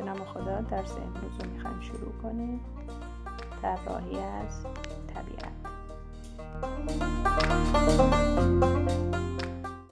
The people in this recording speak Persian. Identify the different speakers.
Speaker 1: به نام خدا درس امروز رو می‌خوایم شروع کنیم. طراحی است